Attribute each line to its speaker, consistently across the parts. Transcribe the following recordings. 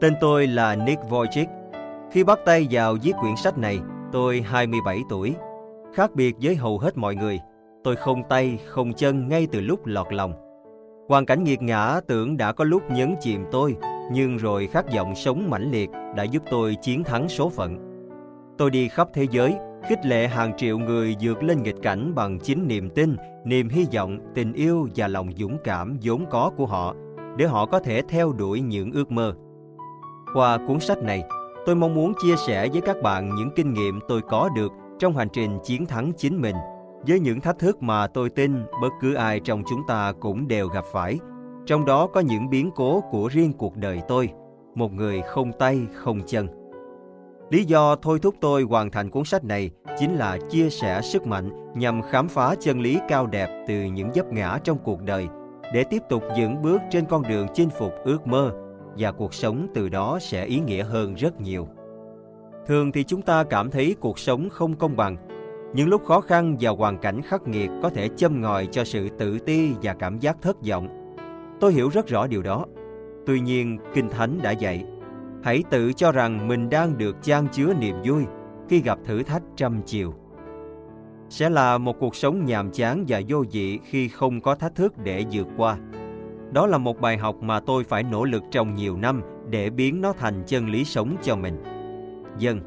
Speaker 1: Tên tôi là Nick Wojcik. Khi bắt tay vào viết quyển sách này, tôi 27 tuổi. Khác biệt với hầu hết mọi người, tôi không tay, không chân ngay từ lúc lọt lòng. Hoàn cảnh nghiệt ngã tưởng đã có lúc nhấn chìm tôi, nhưng rồi khát vọng sống mãnh liệt đã giúp tôi chiến thắng số phận. Tôi đi khắp thế giới, khích lệ hàng triệu người vượt lên nghịch cảnh bằng chính niềm tin, niềm hy vọng, tình yêu và lòng dũng cảm vốn có của họ, để họ có thể theo đuổi những ước mơ. Qua cuốn sách này, tôi mong muốn chia sẻ với các bạn những kinh nghiệm tôi có được trong hành trình chiến thắng chính mình, với những thách thức mà tôi tin bất cứ ai trong chúng ta cũng đều gặp phải. Trong đó có những biến cố của riêng cuộc đời tôi, một người không tay không chân. Lý do thôi thúc tôi hoàn thành cuốn sách này chính là chia sẻ sức mạnh nhằm khám phá chân lý cao đẹp từ những vấp ngã trong cuộc đời để tiếp tục dẫn bước trên con đường chinh phục ước mơ và cuộc sống từ đó sẽ ý nghĩa hơn rất nhiều. Thường thì chúng ta cảm thấy cuộc sống không công bằng. Những lúc khó khăn và hoàn cảnh khắc nghiệt có thể châm ngòi cho sự tự ti và cảm giác thất vọng. Tôi hiểu rất rõ điều đó. Tuy nhiên, Kinh Thánh đã dạy, hãy tự cho rằng mình đang được chan chứa niềm vui khi gặp thử thách trăm chiều. Sẽ là một cuộc sống nhàm chán và vô vị khi không có thách thức để vượt qua. Đó là một bài học mà tôi phải nỗ lực trong nhiều năm để biến nó thành chân lý sống cho mình. Dân,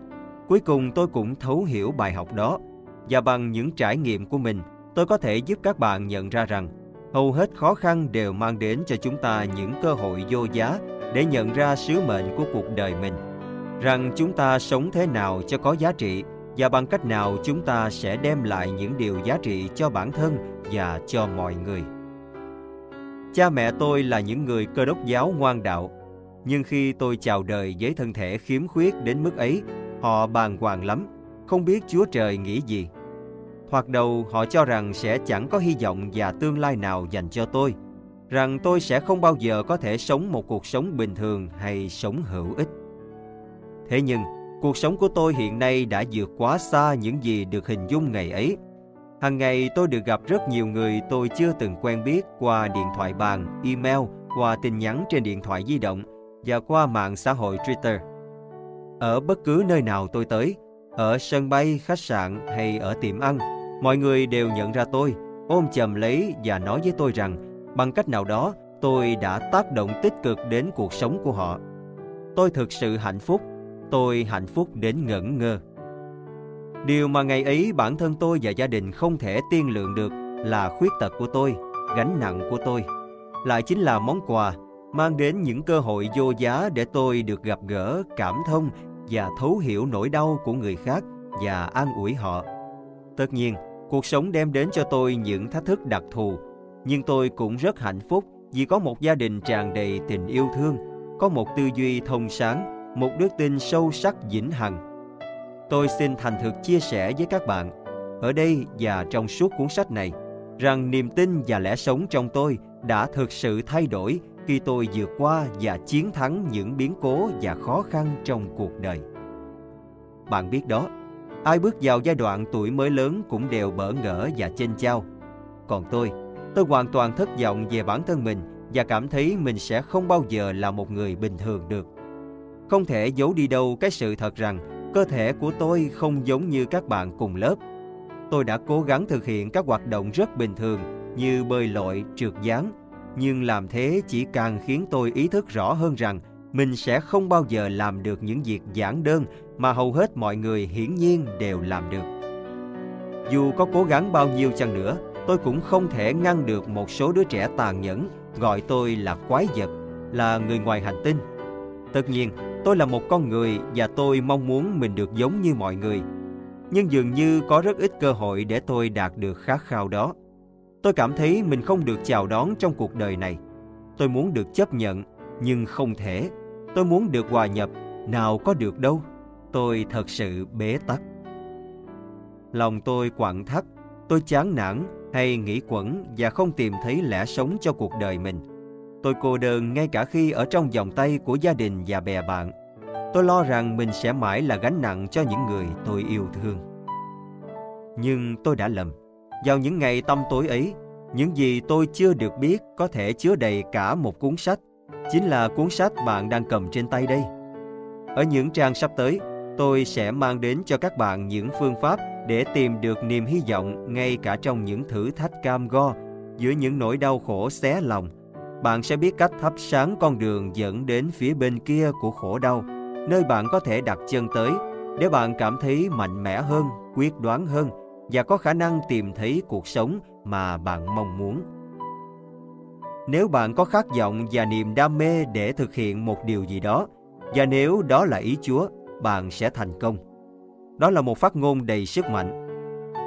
Speaker 1: cuối cùng tôi cũng thấu hiểu bài học đó và bằng những trải nghiệm của mình, tôi có thể giúp các bạn nhận ra rằng hầu hết khó khăn đều mang đến cho chúng ta những cơ hội vô giá để nhận ra sứ mệnh của cuộc đời mình, rằng chúng ta sống thế nào cho có giá trị và bằng cách nào chúng ta sẽ đem lại những điều giá trị cho bản thân và cho mọi người. Cha mẹ tôi là những người cơ đốc giáo ngoan đạo, nhưng khi tôi chào đời với thân thể khiếm khuyết đến mức ấy, họ bàng hoàng lắm, không biết Chúa Trời nghĩ gì. Hoặc đầu họ cho rằng sẽ chẳng có hy vọng và tương lai nào dành cho tôi, rằng tôi sẽ không bao giờ có thể sống một cuộc sống bình thường hay sống hữu ích. Thế nhưng, cuộc sống của tôi hiện nay đã vượt quá xa những gì được hình dung ngày ấy – Hàng ngày tôi được gặp rất nhiều người tôi chưa từng quen biết qua điện thoại bàn, email, qua tin nhắn trên điện thoại di động và qua mạng xã hội Twitter. Ở bất cứ nơi nào tôi tới, ở sân bay, khách sạn hay ở tiệm ăn, mọi người đều nhận ra tôi, ôm chầm lấy và nói với tôi rằng bằng cách nào đó tôi đã tác động tích cực đến cuộc sống của họ. Tôi thực sự hạnh phúc, tôi hạnh phúc đến ngẩn ngơ. Điều mà ngày ấy bản thân tôi và gia đình không thể tiên lượng được là khuyết tật của tôi, gánh nặng của tôi. Lại chính là món quà mang đến những cơ hội vô giá để tôi được gặp gỡ, cảm thông và thấu hiểu nỗi đau của người khác và an ủi họ. Tất nhiên, cuộc sống đem đến cho tôi những thách thức đặc thù, nhưng tôi cũng rất hạnh phúc vì có một gia đình tràn đầy tình yêu thương, có một tư duy thông sáng, một đức tin sâu sắc vĩnh hằng tôi xin thành thực chia sẻ với các bạn ở đây và trong suốt cuốn sách này rằng niềm tin và lẽ sống trong tôi đã thực sự thay đổi khi tôi vượt qua và chiến thắng những biến cố và khó khăn trong cuộc đời. Bạn biết đó, ai bước vào giai đoạn tuổi mới lớn cũng đều bỡ ngỡ và chênh chao. Còn tôi, tôi hoàn toàn thất vọng về bản thân mình và cảm thấy mình sẽ không bao giờ là một người bình thường được. Không thể giấu đi đâu cái sự thật rằng Cơ thể của tôi không giống như các bạn cùng lớp. Tôi đã cố gắng thực hiện các hoạt động rất bình thường như bơi lội, trượt dáng, nhưng làm thế chỉ càng khiến tôi ý thức rõ hơn rằng mình sẽ không bao giờ làm được những việc giản đơn mà hầu hết mọi người hiển nhiên đều làm được. Dù có cố gắng bao nhiêu chăng nữa, tôi cũng không thể ngăn được một số đứa trẻ tàn nhẫn gọi tôi là quái vật, là người ngoài hành tinh. Tất nhiên, Tôi là một con người và tôi mong muốn mình được giống như mọi người. Nhưng dường như có rất ít cơ hội để tôi đạt được khát khao đó. Tôi cảm thấy mình không được chào đón trong cuộc đời này. Tôi muốn được chấp nhận, nhưng không thể. Tôi muốn được hòa nhập, nào có được đâu. Tôi thật sự bế tắc. Lòng tôi quặn thắt, tôi chán nản hay nghĩ quẩn và không tìm thấy lẽ sống cho cuộc đời mình. Tôi cô đơn ngay cả khi ở trong vòng tay của gia đình và bè bạn. Tôi lo rằng mình sẽ mãi là gánh nặng cho những người tôi yêu thương. Nhưng tôi đã lầm. Vào những ngày tâm tối ấy, những gì tôi chưa được biết có thể chứa đầy cả một cuốn sách, chính là cuốn sách bạn đang cầm trên tay đây. Ở những trang sắp tới, tôi sẽ mang đến cho các bạn những phương pháp để tìm được niềm hy vọng ngay cả trong những thử thách cam go, giữa những nỗi đau khổ xé lòng. Bạn sẽ biết cách thắp sáng con đường dẫn đến phía bên kia của khổ đau, nơi bạn có thể đặt chân tới để bạn cảm thấy mạnh mẽ hơn, quyết đoán hơn và có khả năng tìm thấy cuộc sống mà bạn mong muốn. Nếu bạn có khát vọng và niềm đam mê để thực hiện một điều gì đó, và nếu đó là ý Chúa, bạn sẽ thành công. Đó là một phát ngôn đầy sức mạnh.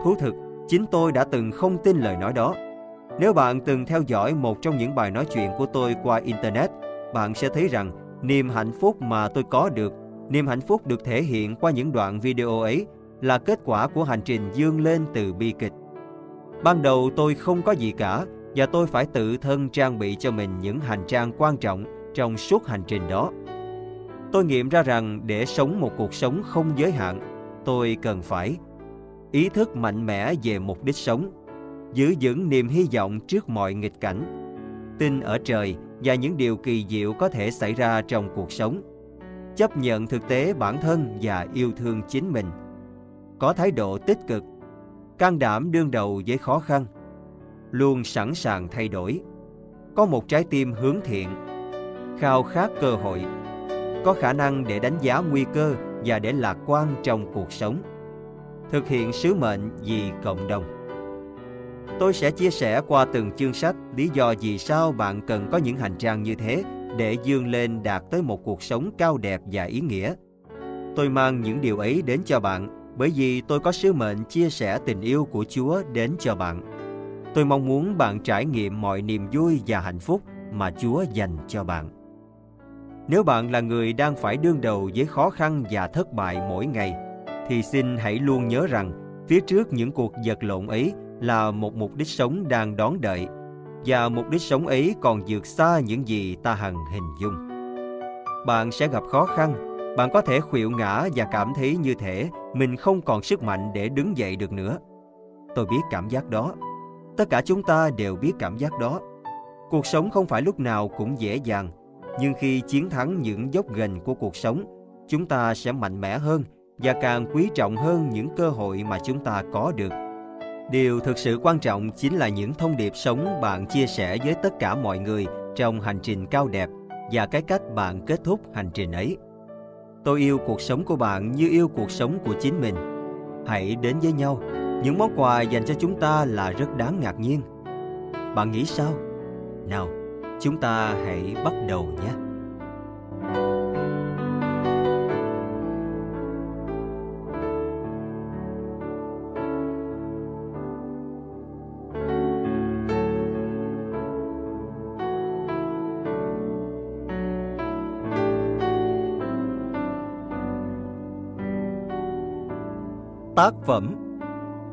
Speaker 1: Thú thực, chính tôi đã từng không tin lời nói đó. Nếu bạn từng theo dõi một trong những bài nói chuyện của tôi qua Internet, bạn sẽ thấy rằng niềm hạnh phúc mà tôi có được, niềm hạnh phúc được thể hiện qua những đoạn video ấy là kết quả của hành trình dương lên từ bi kịch. Ban đầu tôi không có gì cả và tôi phải tự thân trang bị cho mình những hành trang quan trọng trong suốt hành trình đó. Tôi nghiệm ra rằng để sống một cuộc sống không giới hạn, tôi cần phải ý thức mạnh mẽ về mục đích sống, giữ vững niềm hy vọng trước mọi nghịch cảnh, tin ở trời và những điều kỳ diệu có thể xảy ra trong cuộc sống, chấp nhận thực tế bản thân và yêu thương chính mình, có thái độ tích cực, can đảm đương đầu với khó khăn, luôn sẵn sàng thay đổi, có một trái tim hướng thiện, khao khát cơ hội, có khả năng để đánh giá nguy cơ và để lạc quan trong cuộc sống. Thực hiện sứ mệnh vì cộng đồng. Tôi sẽ chia sẻ qua từng chương sách lý do vì sao bạn cần có những hành trang như thế để dương lên đạt tới một cuộc sống cao đẹp và ý nghĩa. Tôi mang những điều ấy đến cho bạn bởi vì tôi có sứ mệnh chia sẻ tình yêu của Chúa đến cho bạn. Tôi mong muốn bạn trải nghiệm mọi niềm vui và hạnh phúc mà Chúa dành cho bạn. Nếu bạn là người đang phải đương đầu với khó khăn và thất bại mỗi ngày, thì xin hãy luôn nhớ rằng phía trước những cuộc vật lộn ấy là một mục đích sống đang đón đợi và mục đích sống ấy còn vượt xa những gì ta hằng hình dung. Bạn sẽ gặp khó khăn, bạn có thể khuỵu ngã và cảm thấy như thể mình không còn sức mạnh để đứng dậy được nữa. Tôi biết cảm giác đó. Tất cả chúng ta đều biết cảm giác đó. Cuộc sống không phải lúc nào cũng dễ dàng, nhưng khi chiến thắng những dốc gành của cuộc sống, chúng ta sẽ mạnh mẽ hơn và càng quý trọng hơn những cơ hội mà chúng ta có được. Điều thực sự quan trọng chính là những thông điệp sống bạn chia sẻ với tất cả mọi người trong hành trình cao đẹp và cái cách bạn kết thúc hành trình ấy. Tôi yêu cuộc sống của bạn như yêu cuộc sống của chính mình. Hãy đến với nhau. Những món quà dành cho chúng ta là rất đáng ngạc nhiên. Bạn nghĩ sao? Nào, chúng ta hãy bắt đầu nhé. Tác phẩm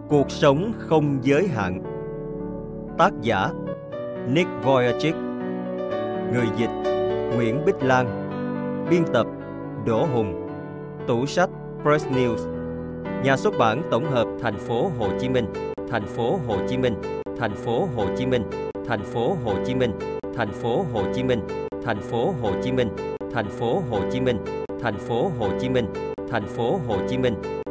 Speaker 1: Cuộc sống không giới hạn. Tác giả Nick Vujicic Người dịch Nguyễn Bích Lan. Biên tập Đỗ Hùng. Tủ sách Press News. Nhà xuất bản tổng hợp Thành phố Hồ Chí Minh, Thành phố Hồ Chí Minh, Thành phố Hồ Chí Minh, Thành phố Hồ Chí Minh, Thành phố Hồ Chí Minh, Thành phố Hồ Chí Minh, Thành phố Hồ Chí Minh, Thành phố Hồ Chí Minh, Thành phố Hồ Chí Minh.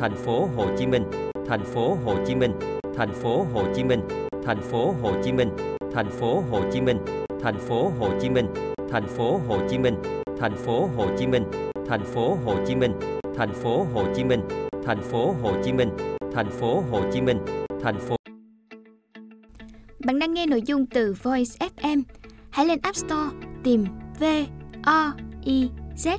Speaker 1: thành phố Hồ Chí Minh, thành phố Hồ Chí Minh, thành phố Hồ Chí Minh, thành phố Hồ Chí Minh, thành phố Hồ Chí Minh, thành phố Hồ Chí Minh, thành phố Hồ Chí Minh, thành phố Hồ Chí Minh, thành phố Hồ Chí Minh, thành phố Hồ Chí Minh, thành phố Hồ Chí Minh, thành phố Hồ Chí Minh, thành phố
Speaker 2: Bạn đang nghe nội dung từ Voice FM. Hãy lên App Store tìm V O I Z